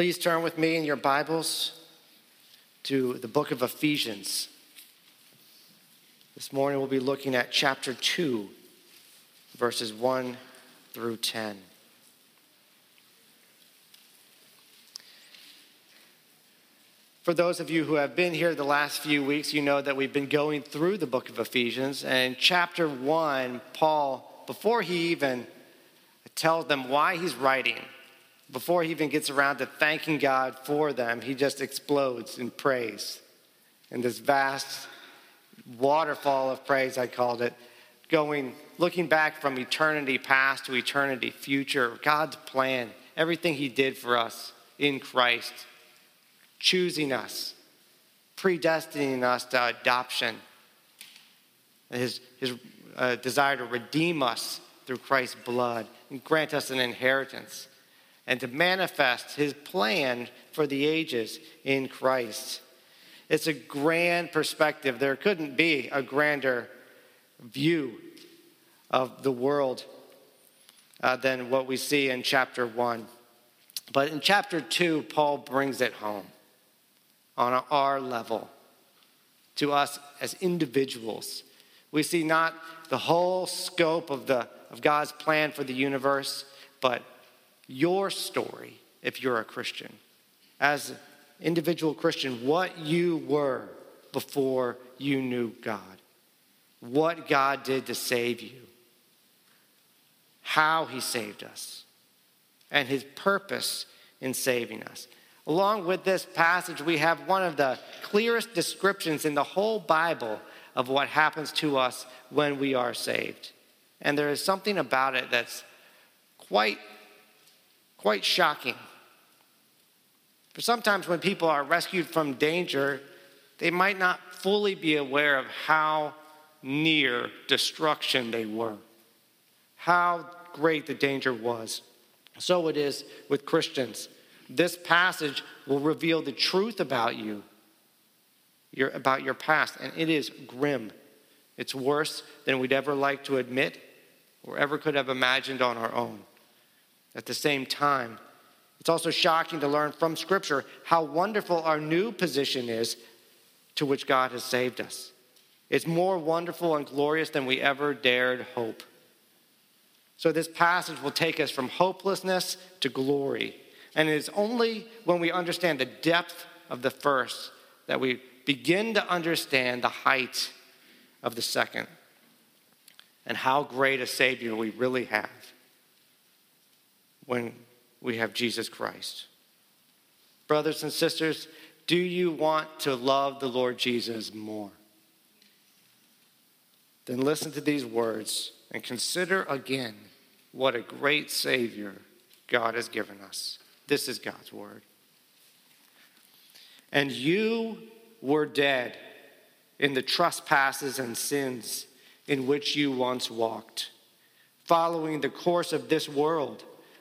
Please turn with me in your Bibles to the book of Ephesians. This morning we'll be looking at chapter 2, verses 1 through 10. For those of you who have been here the last few weeks, you know that we've been going through the book of Ephesians. And chapter 1, Paul, before he even tells them why he's writing, before he even gets around to thanking God for them, he just explodes in praise. In this vast waterfall of praise, I called it, going, looking back from eternity past to eternity future, God's plan, everything he did for us in Christ, choosing us, predestining us to adoption, his, his uh, desire to redeem us through Christ's blood and grant us an inheritance and to manifest his plan for the ages in Christ. It's a grand perspective. There couldn't be a grander view of the world uh, than what we see in chapter 1. But in chapter 2, Paul brings it home on our level to us as individuals. We see not the whole scope of, the, of God's plan for the universe, but your story if you're a Christian. As an individual Christian, what you were before you knew God, what God did to save you, how he saved us, and his purpose in saving us. Along with this passage, we have one of the clearest descriptions in the whole Bible of what happens to us when we are saved. And there is something about it that's quite quite shocking. For sometimes when people are rescued from danger, they might not fully be aware of how near destruction they were, how great the danger was. So it is with Christians. This passage will reveal the truth about you, your, about your past, and it is grim. It's worse than we'd ever like to admit or ever could have imagined on our own. At the same time, it's also shocking to learn from Scripture how wonderful our new position is to which God has saved us. It's more wonderful and glorious than we ever dared hope. So, this passage will take us from hopelessness to glory. And it is only when we understand the depth of the first that we begin to understand the height of the second and how great a Savior we really have when we have Jesus Christ. Brothers and sisters, do you want to love the Lord Jesus more? Then listen to these words and consider again what a great Savior God has given us. This is God's word. And you were dead in the trespasses and sins in which you once walked, following the course of this world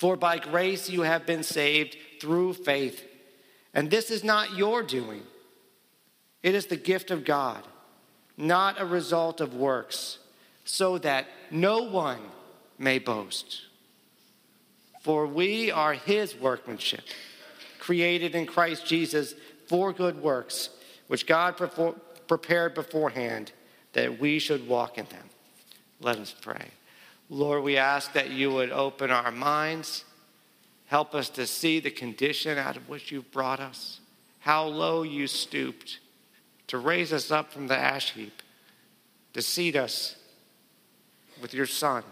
For by grace you have been saved through faith. And this is not your doing, it is the gift of God, not a result of works, so that no one may boast. For we are his workmanship, created in Christ Jesus for good works, which God prepared beforehand that we should walk in them. Let us pray. Lord, we ask that you would open our minds, Help us to see the condition out of which you've brought us, how low you stooped to raise us up from the ash heap, to seat us with your Son.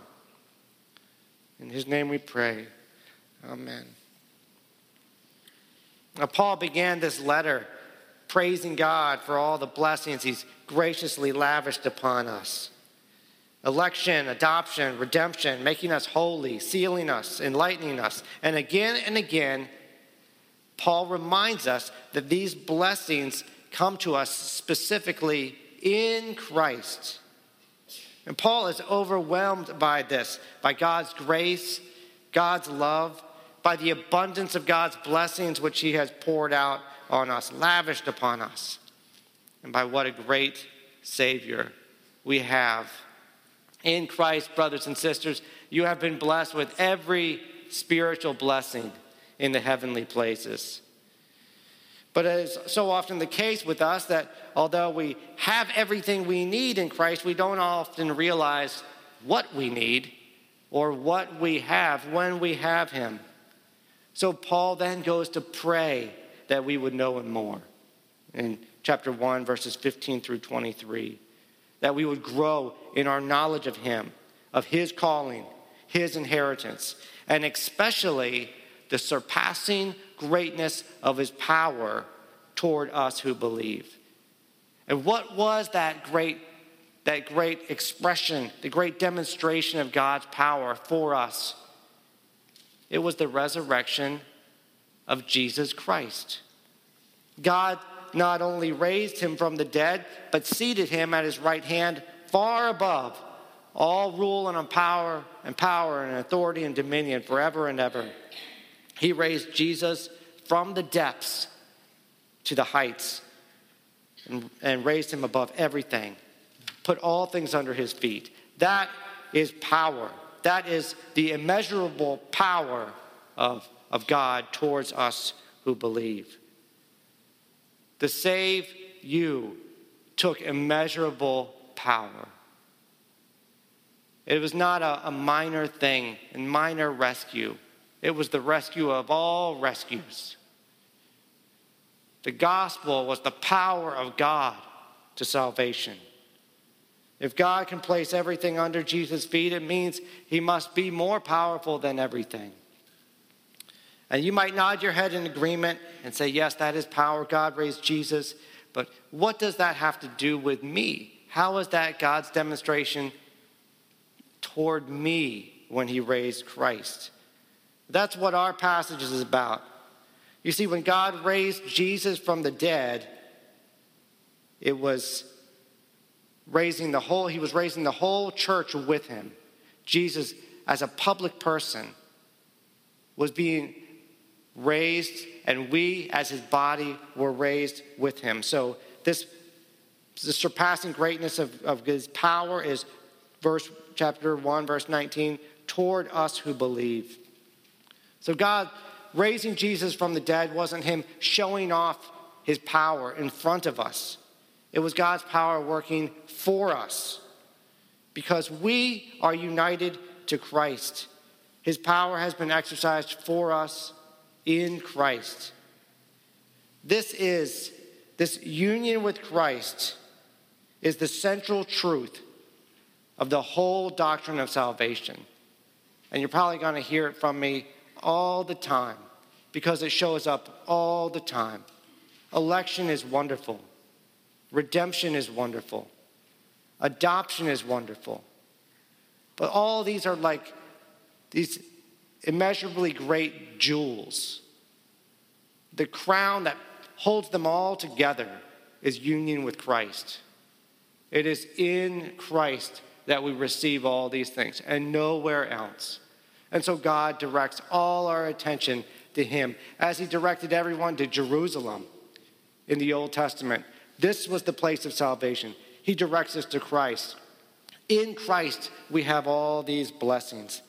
In his name we pray. Amen. Now, Paul began this letter praising God for all the blessings he's graciously lavished upon us election, adoption, redemption, making us holy, sealing us, enlightening us. And again and again, Paul reminds us that these blessings come to us specifically in Christ. And Paul is overwhelmed by this, by God's grace, God's love, by the abundance of God's blessings which he has poured out on us, lavished upon us, and by what a great Savior we have. In Christ, brothers and sisters, you have been blessed with every spiritual blessing in the heavenly places. But as so often the case with us, that although we have everything we need in Christ, we don't often realize what we need or what we have when we have Him. So Paul then goes to pray that we would know Him more in chapter 1, verses 15 through 23, that we would grow in our knowledge of Him, of His calling, His inheritance, and especially the surpassing greatness of his power toward us who believe. And what was that great that great expression, the great demonstration of God's power for us? It was the resurrection of Jesus Christ. God not only raised him from the dead, but seated him at his right hand far above all rule and power and power and authority and dominion forever and ever. He raised Jesus from the depths to the heights and, and raised him above everything, put all things under his feet. That is power. That is the immeasurable power of, of God towards us who believe. To save you took immeasurable power. It was not a, a minor thing and minor rescue. It was the rescue of all rescues. The gospel was the power of God to salvation. If God can place everything under Jesus' feet, it means he must be more powerful than everything. And you might nod your head in agreement and say, Yes, that is power. God raised Jesus. But what does that have to do with me? How is that God's demonstration toward me when he raised Christ? That's what our passage is about. You see, when God raised Jesus from the dead, it was raising the whole, he was raising the whole church with him. Jesus, as a public person, was being raised, and we, as his body, were raised with him. So, this the surpassing greatness of, of his power is verse chapter 1, verse 19, toward us who believe. So, God raising Jesus from the dead wasn't him showing off his power in front of us, it was God's power working for us because we are united to Christ. His power has been exercised for us in Christ. This is, this union with Christ is the central truth of the whole doctrine of salvation. And you're probably going to hear it from me all the time because it shows up all the time. Election is wonderful, redemption is wonderful, adoption is wonderful. But all these are like these immeasurably great jewels. The crown that holds them all together is union with Christ. It is in Christ that we receive all these things and nowhere else. And so God directs all our attention to Him as He directed everyone to Jerusalem in the Old Testament. This was the place of salvation. He directs us to Christ. In Christ, we have all these blessings.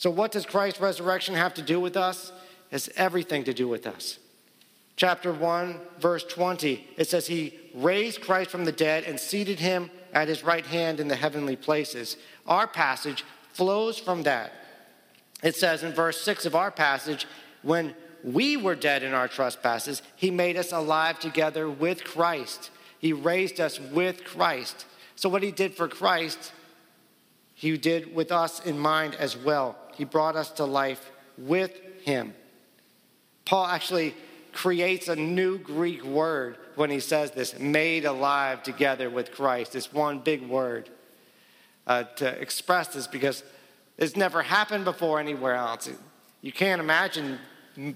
So, what does Christ's resurrection have to do with us? It has everything to do with us. Chapter 1, verse 20, it says, He raised Christ from the dead and seated him at his right hand in the heavenly places. Our passage flows from that. It says in verse 6 of our passage, when we were dead in our trespasses, he made us alive together with Christ. He raised us with Christ. So, what he did for Christ, he did with us in mind as well. He brought us to life with him. Paul actually creates a new Greek word when he says this made alive together with Christ. This one big word uh, to express this because it's never happened before anywhere else. You can't imagine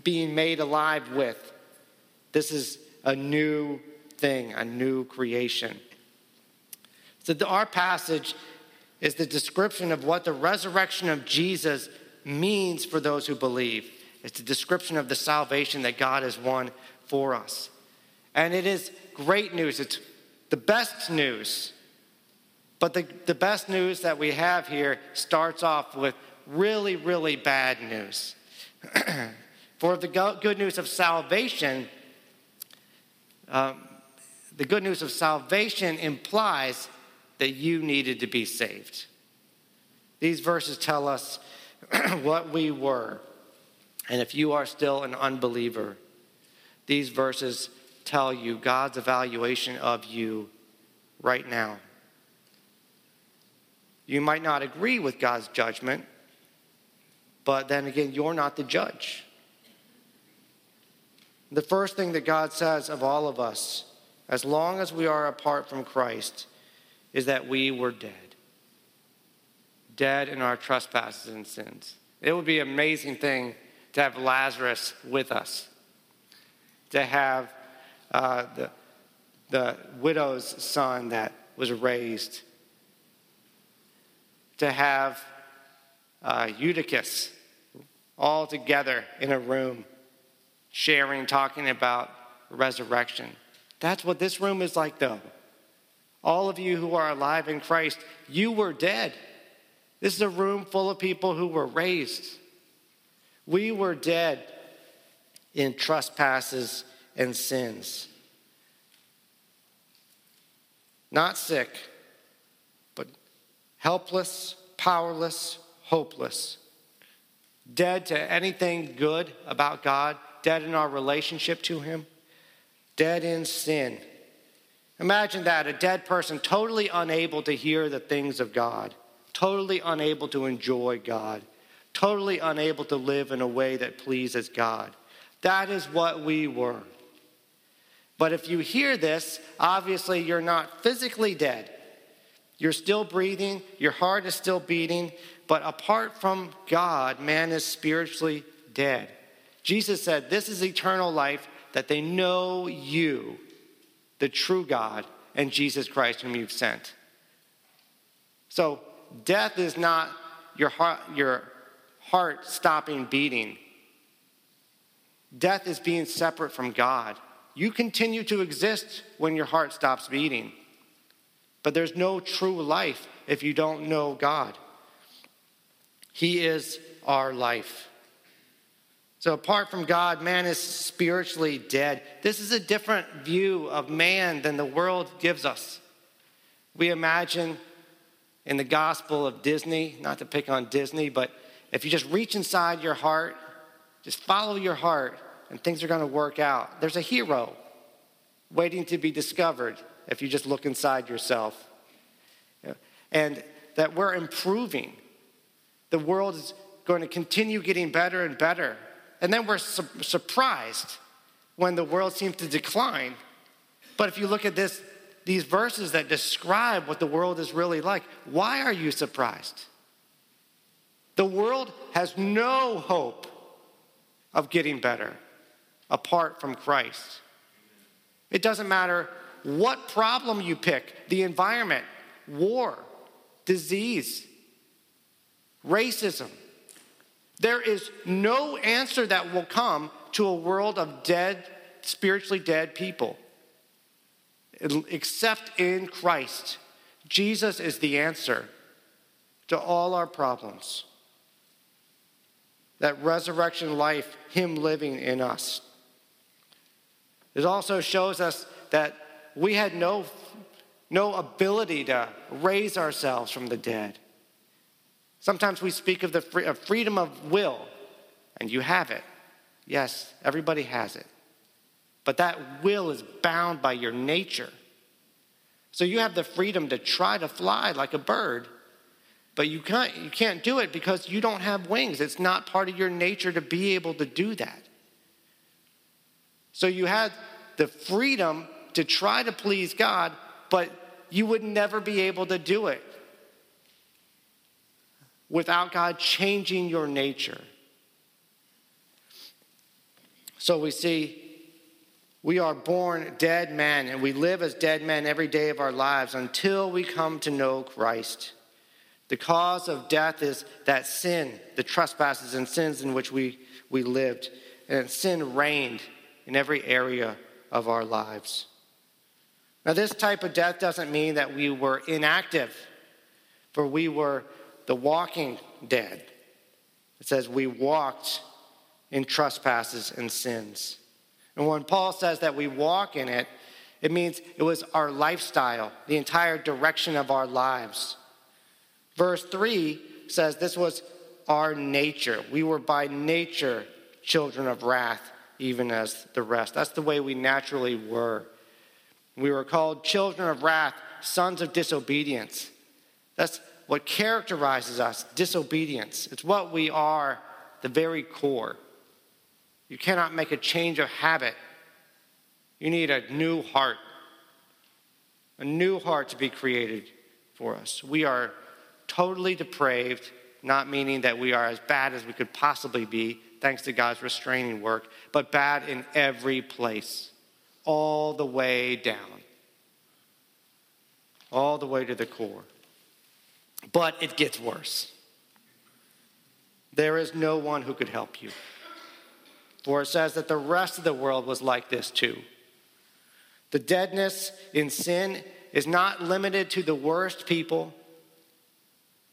being made alive with. This is a new thing, a new creation. So, our passage is the description of what the resurrection of Jesus means for those who believe. It's a description of the salvation that God has won for us. And it is great news. It's the best news. But the, the best news that we have here starts off with really, really bad news. For the good news of salvation, um, the good news of salvation implies that you needed to be saved. These verses tell us what we were. And if you are still an unbeliever, these verses tell you God's evaluation of you right now. You might not agree with God's judgment, but then again, you're not the judge. The first thing that God says of all of us, as long as we are apart from Christ, is that we were dead. Dead in our trespasses and sins. It would be an amazing thing to have Lazarus with us, to have uh, the, the widow's son that was raised, to have uh, Eutychus all together in a room sharing, talking about resurrection. That's what this room is like, though. All of you who are alive in Christ, you were dead. This is a room full of people who were raised. We were dead in trespasses and sins. Not sick, but helpless, powerless, hopeless. Dead to anything good about God, dead in our relationship to Him, dead in sin. Imagine that a dead person totally unable to hear the things of God, totally unable to enjoy God, totally unable to live in a way that pleases God. That is what we were. But if you hear this, obviously you're not physically dead. You're still breathing, your heart is still beating, but apart from God, man is spiritually dead. Jesus said, This is eternal life, that they know you, the true God, and Jesus Christ, whom you've sent. So, death is not your heart, your heart stopping beating. Death is being separate from God. You continue to exist when your heart stops beating. But there's no true life if you don't know God. He is our life. So, apart from God, man is spiritually dead. This is a different view of man than the world gives us. We imagine in the gospel of Disney, not to pick on Disney, but if you just reach inside your heart, just follow your heart, and things are going to work out. There's a hero waiting to be discovered if you just look inside yourself. And that we're improving. The world is going to continue getting better and better. And then we're su- surprised when the world seems to decline. But if you look at this, these verses that describe what the world is really like, why are you surprised? The world has no hope of getting better apart from Christ. It doesn't matter what problem you pick the environment, war, disease, racism there is no answer that will come to a world of dead, spiritually dead people except in Christ. Jesus is the answer to all our problems. That resurrection life, Him living in us. It also shows us that we had no, no ability to raise ourselves from the dead. Sometimes we speak of the free, of freedom of will, and you have it. Yes, everybody has it. But that will is bound by your nature. So you have the freedom to try to fly like a bird, but you can't, you can't do it because you don't have wings. It's not part of your nature to be able to do that. So you had the freedom to try to please God, but you would never be able to do it without God changing your nature. So we see we are born dead men and we live as dead men every day of our lives until we come to know Christ. The cause of death is that sin, the trespasses and sins in which we, we lived. And sin reigned in every area of our lives. Now, this type of death doesn't mean that we were inactive, for we were the walking dead. It says we walked in trespasses and sins. And when Paul says that we walk in it, it means it was our lifestyle, the entire direction of our lives. Verse 3 says this was our nature. We were by nature children of wrath, even as the rest. That's the way we naturally were. We were called children of wrath, sons of disobedience. That's what characterizes us disobedience. It's what we are, the very core. You cannot make a change of habit. You need a new heart, a new heart to be created for us. We are totally depraved, not meaning that we are as bad as we could possibly be, thanks to God's restraining work, but bad in every place all the way down, all the way to the core. But it gets worse. There is no one who could help you. For it says that the rest of the world was like this too. The deadness in sin is not limited to the worst people,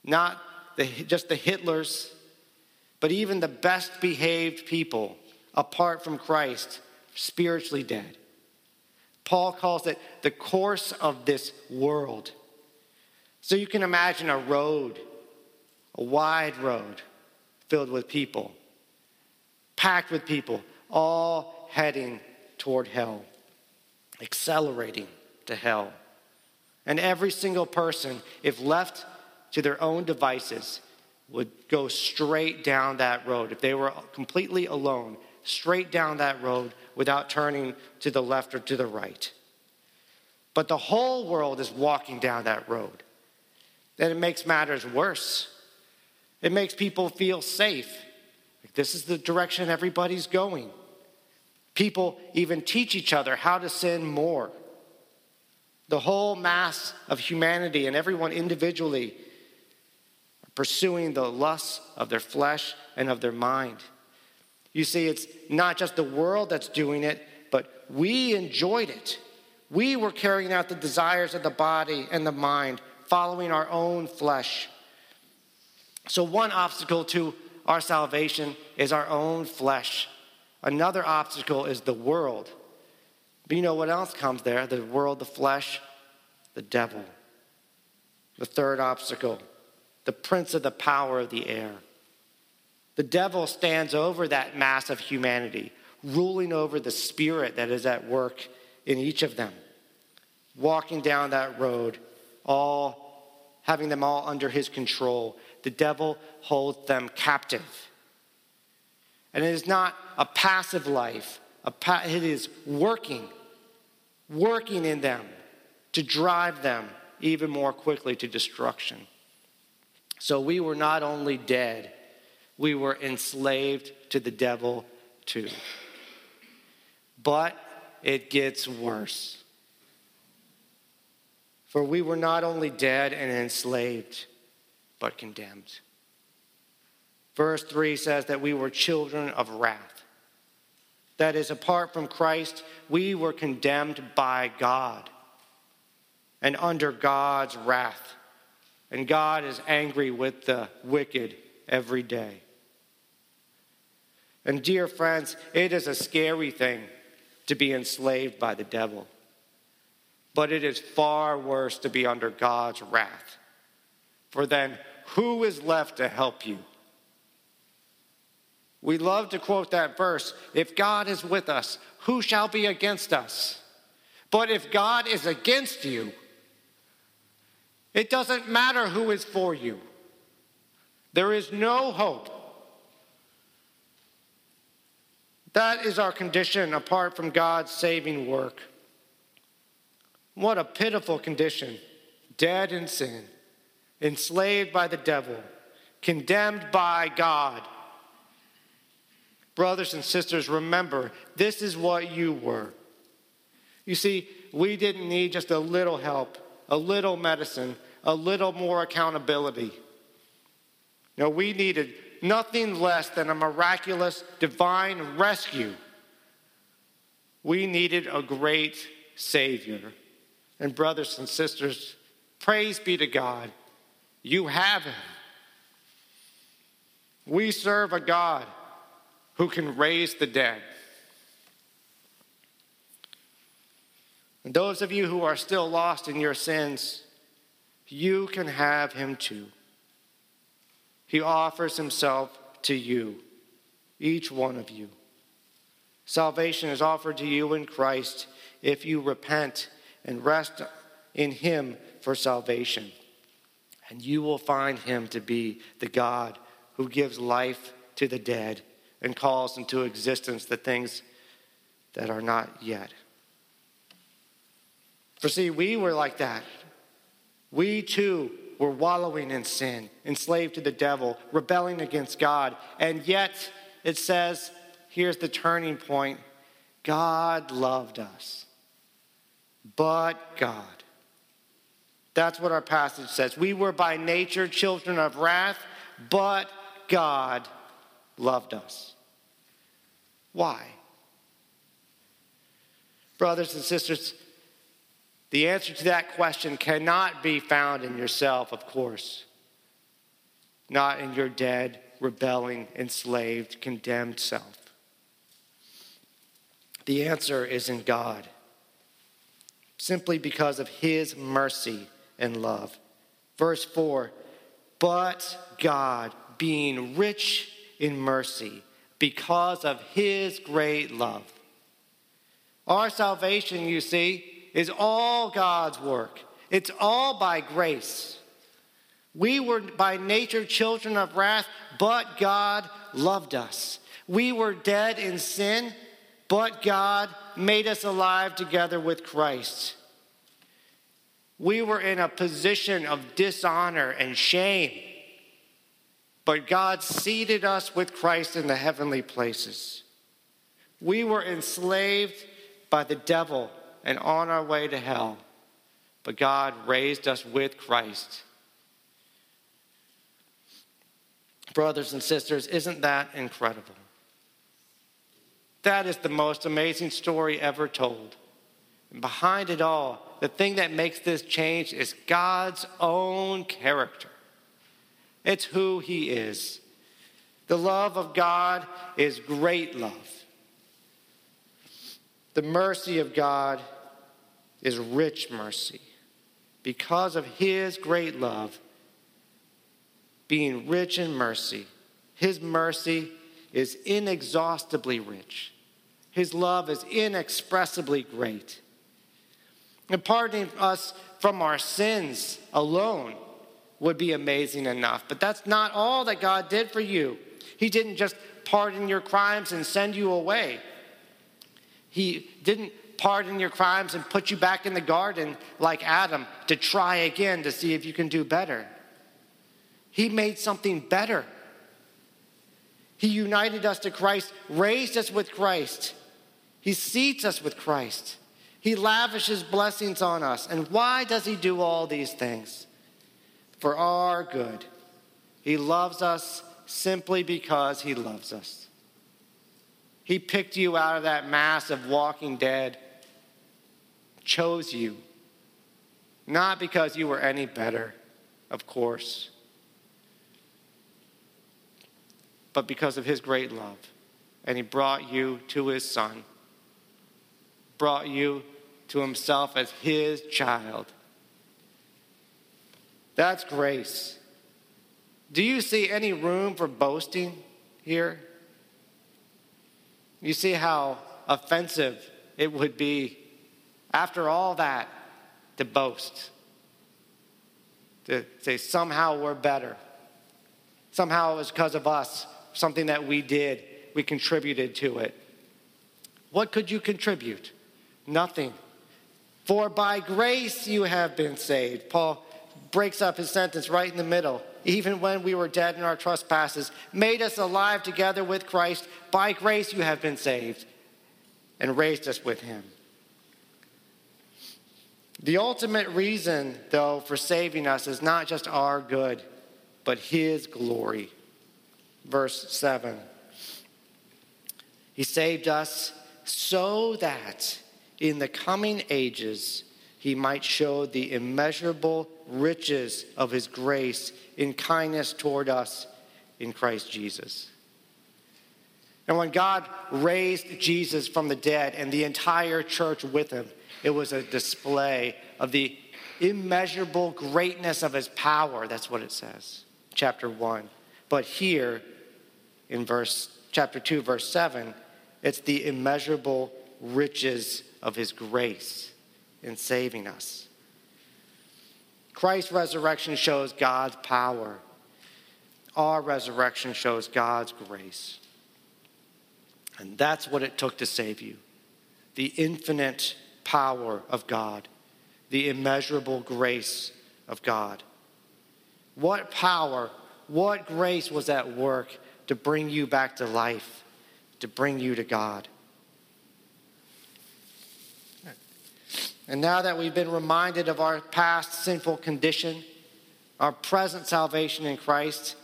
not the, just the Hitlers, but even the best behaved people apart from Christ, spiritually dead. Paul calls it the course of this world. So you can imagine a road, a wide road filled with people, packed with people, all heading toward hell, accelerating to hell. And every single person, if left to their own devices, would go straight down that road. If they were completely alone, straight down that road without turning to the left or to the right. But the whole world is walking down that road. It makes matters worse. It makes people feel safe. This is the direction everybody's going. People even teach each other how to sin more. The whole mass of humanity and everyone individually are pursuing the lusts of their flesh and of their mind. You see, it's not just the world that's doing it, but we enjoyed it. We were carrying out the desires of the body and the mind, following our own flesh. So, one obstacle to our salvation is our own flesh. Another obstacle is the world. But you know what else comes there? The world, the flesh, the devil. The third obstacle, the prince of the power of the air. The devil stands over that mass of humanity, ruling over the spirit that is at work in each of them, walking down that road, all having them all under his control. The devil holds them captive. And it is not a passive life, a pa- it is working, working in them to drive them even more quickly to destruction. So we were not only dead, we were enslaved to the devil too. But it gets worse. For we were not only dead and enslaved, but condemned. Verse 3 says that we were children of wrath. That is, apart from Christ, we were condemned by God and under God's wrath. And God is angry with the wicked every day. And dear friends, it is a scary thing to be enslaved by the devil. But it is far worse to be under God's wrath. For then, who is left to help you? We love to quote that verse if God is with us, who shall be against us? But if God is against you, it doesn't matter who is for you. There is no hope. That is our condition apart from God's saving work. What a pitiful condition. Dead in sin, enslaved by the devil, condemned by God. Brothers and sisters, remember, this is what you were. You see, we didn't need just a little help, a little medicine, a little more accountability. No, we needed nothing less than a miraculous divine rescue. We needed a great Savior. And, brothers and sisters, praise be to God, you have Him. We serve a God who can raise the dead. And those of you who are still lost in your sins, you can have him too. He offers himself to you, each one of you. Salvation is offered to you in Christ if you repent and rest in him for salvation. And you will find him to be the God who gives life to the dead and calls into existence the things that are not yet. For see, we were like that. We too were wallowing in sin, enslaved to the devil, rebelling against God. And yet, it says, here's the turning point God loved us. But God. That's what our passage says. We were by nature children of wrath, but God loved us. Why? Brothers and sisters, the answer to that question cannot be found in yourself, of course, not in your dead, rebelling, enslaved, condemned self. The answer is in God, simply because of His mercy and love. Verse 4 But God, being rich in mercy, because of his great love. Our salvation, you see, is all God's work. It's all by grace. We were by nature children of wrath, but God loved us. We were dead in sin, but God made us alive together with Christ. We were in a position of dishonor and shame but God seated us with Christ in the heavenly places. We were enslaved by the devil and on our way to hell, but God raised us with Christ. Brothers and sisters, isn't that incredible? That is the most amazing story ever told. And behind it all, the thing that makes this change is God's own character. It's who He is. The love of God is great love. The mercy of God is rich mercy. Because of His great love, being rich in mercy, His mercy is inexhaustibly rich. His love is inexpressibly great. And pardoning us from our sins alone would be amazing enough. But that's not all that God did for you. He didn't just pardon your crimes and send you away. He didn't pardon your crimes and put you back in the garden like Adam to try again to see if you can do better. He made something better. He united us to Christ, raised us with Christ. He seats us with Christ. He lavishes blessings on us. And why does he do all these things? for our good. He loves us simply because He loves us. He picked you out of that mass of walking dead, chose you, not because you were any better, of course, but because of His great love. And He brought you to His Son, brought you to Himself as His child. That's grace. Do you see any room for boasting here? You see how offensive it would be after all that to boast, to say somehow we're better. Somehow it was because of us, something that we did, we contributed to it. What could you contribute? Nothing. For by grace you have been saved. Paul breaks up his sentence right in the middle. Even when we were dead in our trespasses, made us alive together with Christ. By grace you have been saved and raised us with him. The ultimate reason, though, for saving us is not just our good, but his glory. Verse 7. He saved us so that in the coming ages he might show the immeasurable riches of his grace in kindness toward us in Christ Jesus. And when God raised Jesus from the dead and the entire church with him, it was a display of the immeasurable greatness of his power. That's what it says, chapter 1. But here in verse chapter 2 verse 7, it's the immeasurable riches of his grace in saving us. Christ's resurrection shows God's power. Our resurrection shows God's grace. And that's what it took to save you the infinite power of God, the immeasurable grace of God. What power, what grace was at work to bring you back to life, to bring you to God? And now that we've been reminded of our past sinful condition, our present salvation in Christ,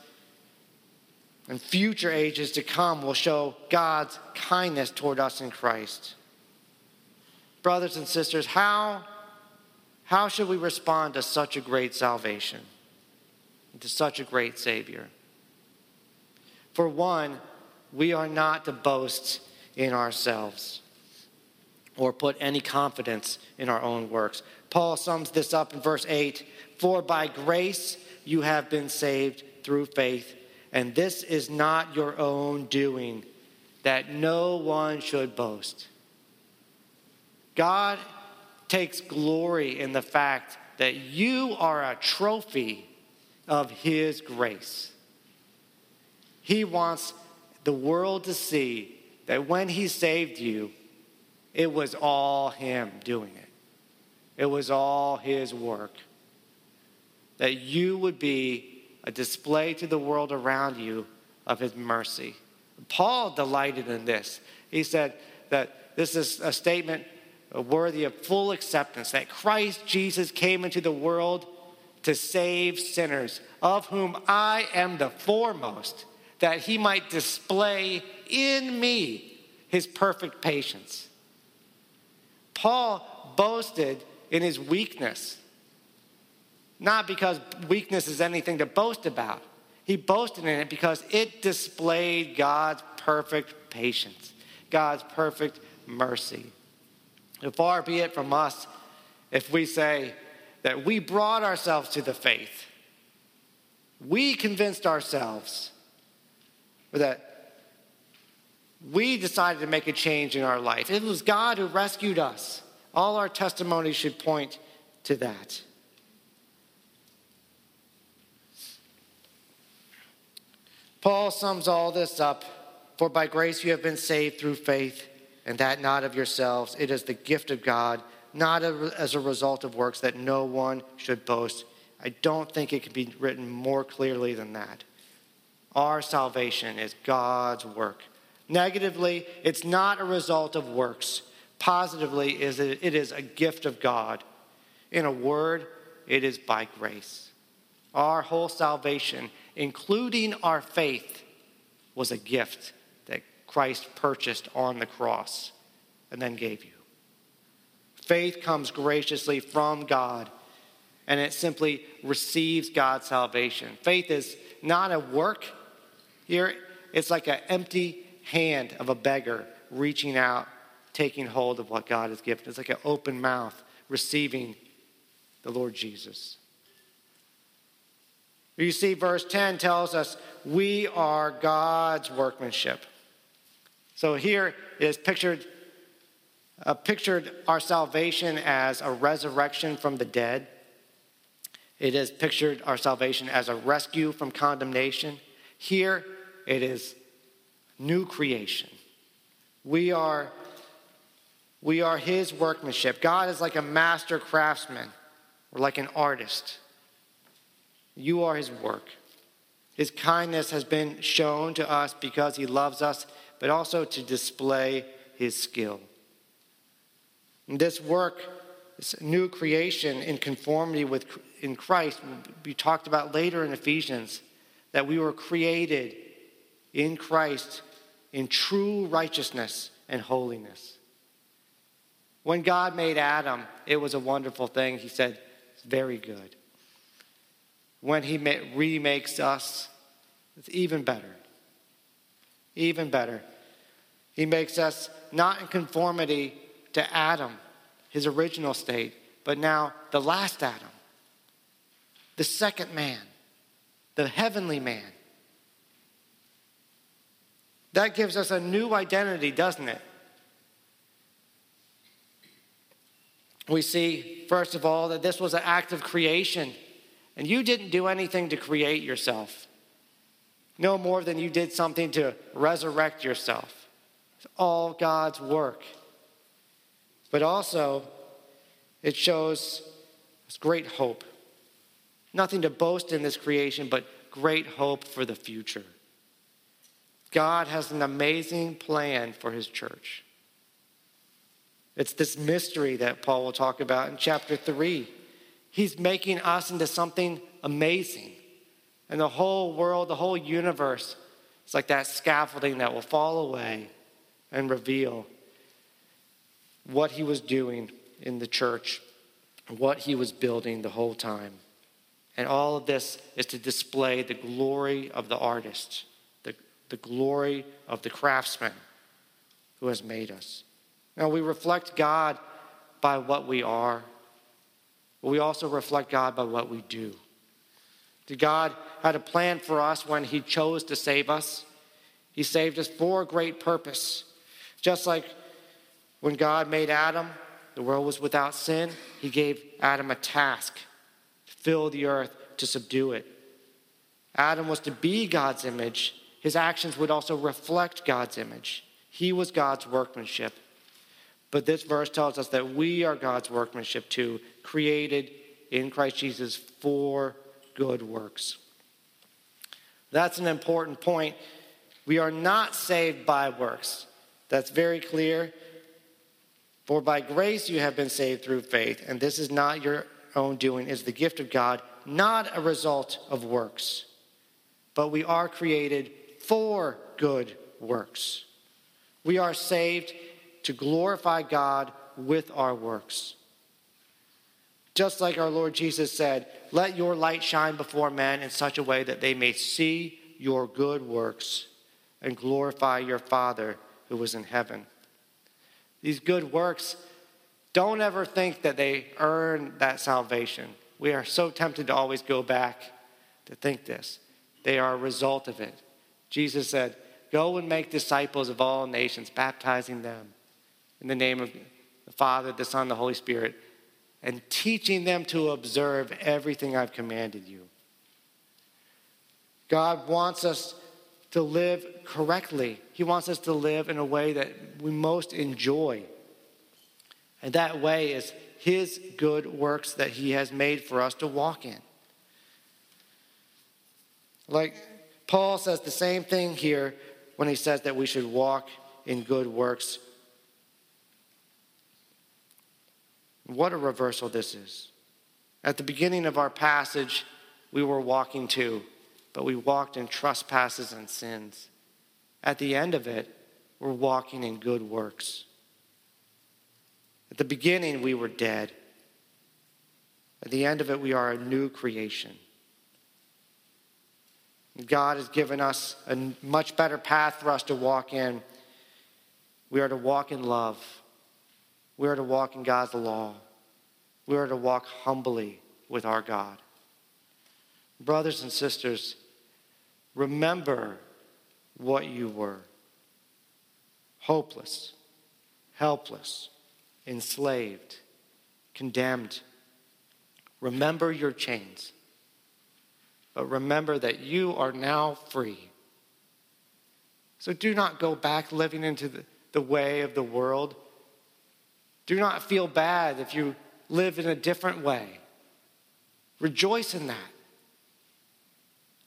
and future ages to come will show God's kindness toward us in Christ. Brothers and sisters, how, how should we respond to such a great salvation, to such a great Savior? For one, we are not to boast in ourselves or put any confidence in our own works. Paul sums this up in verse 8 For by grace you have been saved through faith, and this is not your own doing, that no one should boast. God takes glory in the fact that you are a trophy of His grace. He wants the world to see that when He saved you, it was all Him doing it, it was all His work. That you would be a display to the world around you of His mercy. Paul delighted in this. He said that this is a statement worthy of full acceptance that Christ Jesus came into the world to save sinners, of whom I am the foremost, that he might display in me his perfect patience. Paul boasted in his weakness, not because weakness is anything to boast about. He boasted in it because it displayed God's perfect patience, God's perfect mercy. Far be it from us if we say that we brought ourselves to the faith, we convinced ourselves, that we decided to make a change in our life. It was God who rescued us. All our testimonies should point to that. Paul sums all this up For by grace you have been saved through faith, and that not of yourselves. It is the gift of God, not as a result of works, that no one should boast. I don't think it can be written more clearly than that. Our salvation is God's work. Negatively, it's not a result of works. Positively, it is a gift of God. In a word, it is by grace. Our whole salvation, including our faith, was a gift that Christ purchased on the cross and then gave you. Faith comes graciously from God and it simply receives God's salvation. Faith is not a work here, it's like an empty hand of a beggar reaching out, taking hold of what God has given. It's like an open mouth receiving the Lord Jesus. You see, verse 10 tells us we are God's workmanship. So here is pictured, uh, pictured our salvation as a resurrection from the dead. It is pictured our salvation as a rescue from condemnation. Here it is new creation. We are, we are his workmanship. God is like a master craftsman or like an artist. You are his work. His kindness has been shown to us because he loves us, but also to display his skill. And this work, this new creation in conformity with in Christ, be talked about later in Ephesians, that we were created in Christ in true righteousness and holiness. When God made Adam, it was a wonderful thing. He said, It's very good. When He remakes us, it's even better. Even better. He makes us not in conformity to Adam, his original state, but now the last Adam, the second man, the heavenly man. That gives us a new identity, doesn't it? We see, first of all, that this was an act of creation, and you didn't do anything to create yourself, no more than you did something to resurrect yourself. It's all God's work. But also, it shows us great hope. Nothing to boast in this creation, but great hope for the future. God has an amazing plan for his church. It's this mystery that Paul will talk about in chapter 3. He's making us into something amazing. And the whole world, the whole universe, it's like that scaffolding that will fall away and reveal what he was doing in the church, what he was building the whole time. And all of this is to display the glory of the artist the the glory of the craftsman who has made us. Now, we reflect God by what we are, but we also reflect God by what we do. God had a plan for us when He chose to save us. He saved us for a great purpose. Just like when God made Adam, the world was without sin, He gave Adam a task fill the earth, to subdue it. Adam was to be God's image, his actions would also reflect God's image. He was God's workmanship. But this verse tells us that we are God's workmanship too, created in Christ Jesus for good works. That's an important point. We are not saved by works. That's very clear. For by grace you have been saved through faith, and this is not your own doing, is the gift of God, not a result of works. But we are created for good works. We are saved to glorify God with our works. Just like our Lord Jesus said, let your light shine before men in such a way that they may see your good works and glorify your Father who is in heaven. These good works, don't ever think that they earn that salvation. We are so tempted to always go back to think this. They are a result of it. Jesus said, Go and make disciples of all nations, baptizing them in the name of the Father, the Son, the Holy Spirit, and teaching them to observe everything I've commanded you. God wants us to live correctly. He wants us to live in a way that we most enjoy. And that way is His good works that He has made for us to walk in. Like Paul says the same thing here when he says that we should walk in good works. What a reversal this is. At the beginning of our passage, we were walking too, but we walked in trespasses and sins. At the end of it, we're walking in good works. At the beginning, we were dead. At the end of it, we are a new creation. God has given us a much better path for us to walk in. We are to walk in love. We are to walk in God's law. We are to walk humbly with our God. Brothers and sisters, remember what you were hopeless, helpless, enslaved, condemned. Remember your chains. But remember that you are now free. So do not go back living into the, the way of the world. Do not feel bad if you live in a different way. Rejoice in that.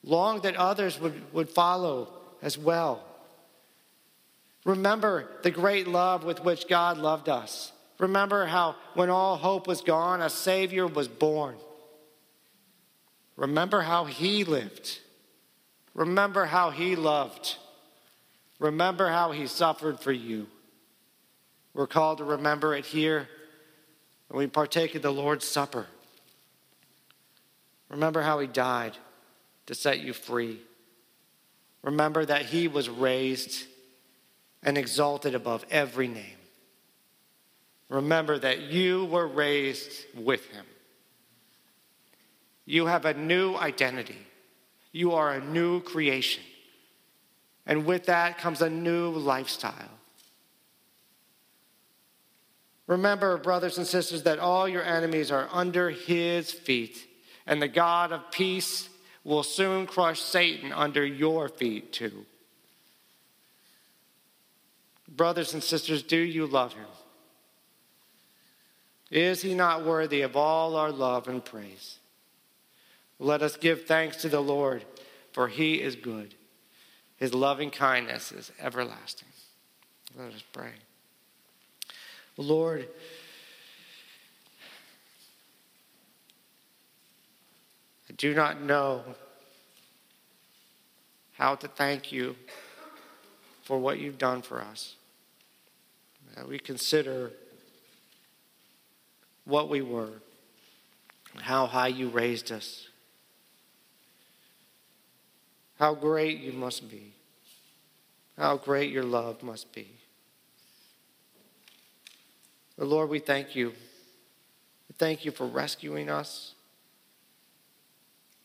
Long that others would, would follow as well. Remember the great love with which God loved us. Remember how, when all hope was gone, a Savior was born. Remember how He lived. Remember how He loved. Remember how He suffered for you. We're called to remember it here when we partake of the Lord's Supper. Remember how He died to set you free. Remember that He was raised and exalted above every name. Remember that you were raised with him. You have a new identity. You are a new creation. And with that comes a new lifestyle. Remember, brothers and sisters, that all your enemies are under his feet, and the God of peace will soon crush Satan under your feet, too. Brothers and sisters, do you love him? Is he not worthy of all our love and praise? Let us give thanks to the Lord, for he is good. His loving kindness is everlasting. Let us pray. Lord, do not know how to thank you for what you've done for us. That we consider what we were, how high you raised us, how great you must be, how great your love must be. Lord, we thank you. We thank you for rescuing us.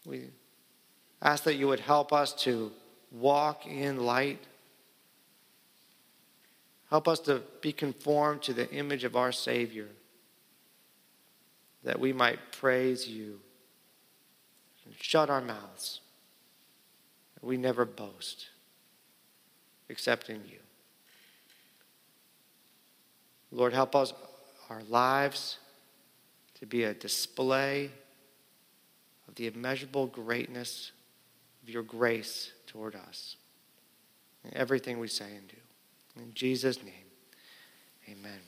We ask that you would help us to walk in light. Help us to be conformed to the image of our Savior that we might praise you and shut our mouths. We never boast except in you. Lord, help us, our lives, to be a display the immeasurable greatness of your grace toward us in everything we say and do. In Jesus' name, amen.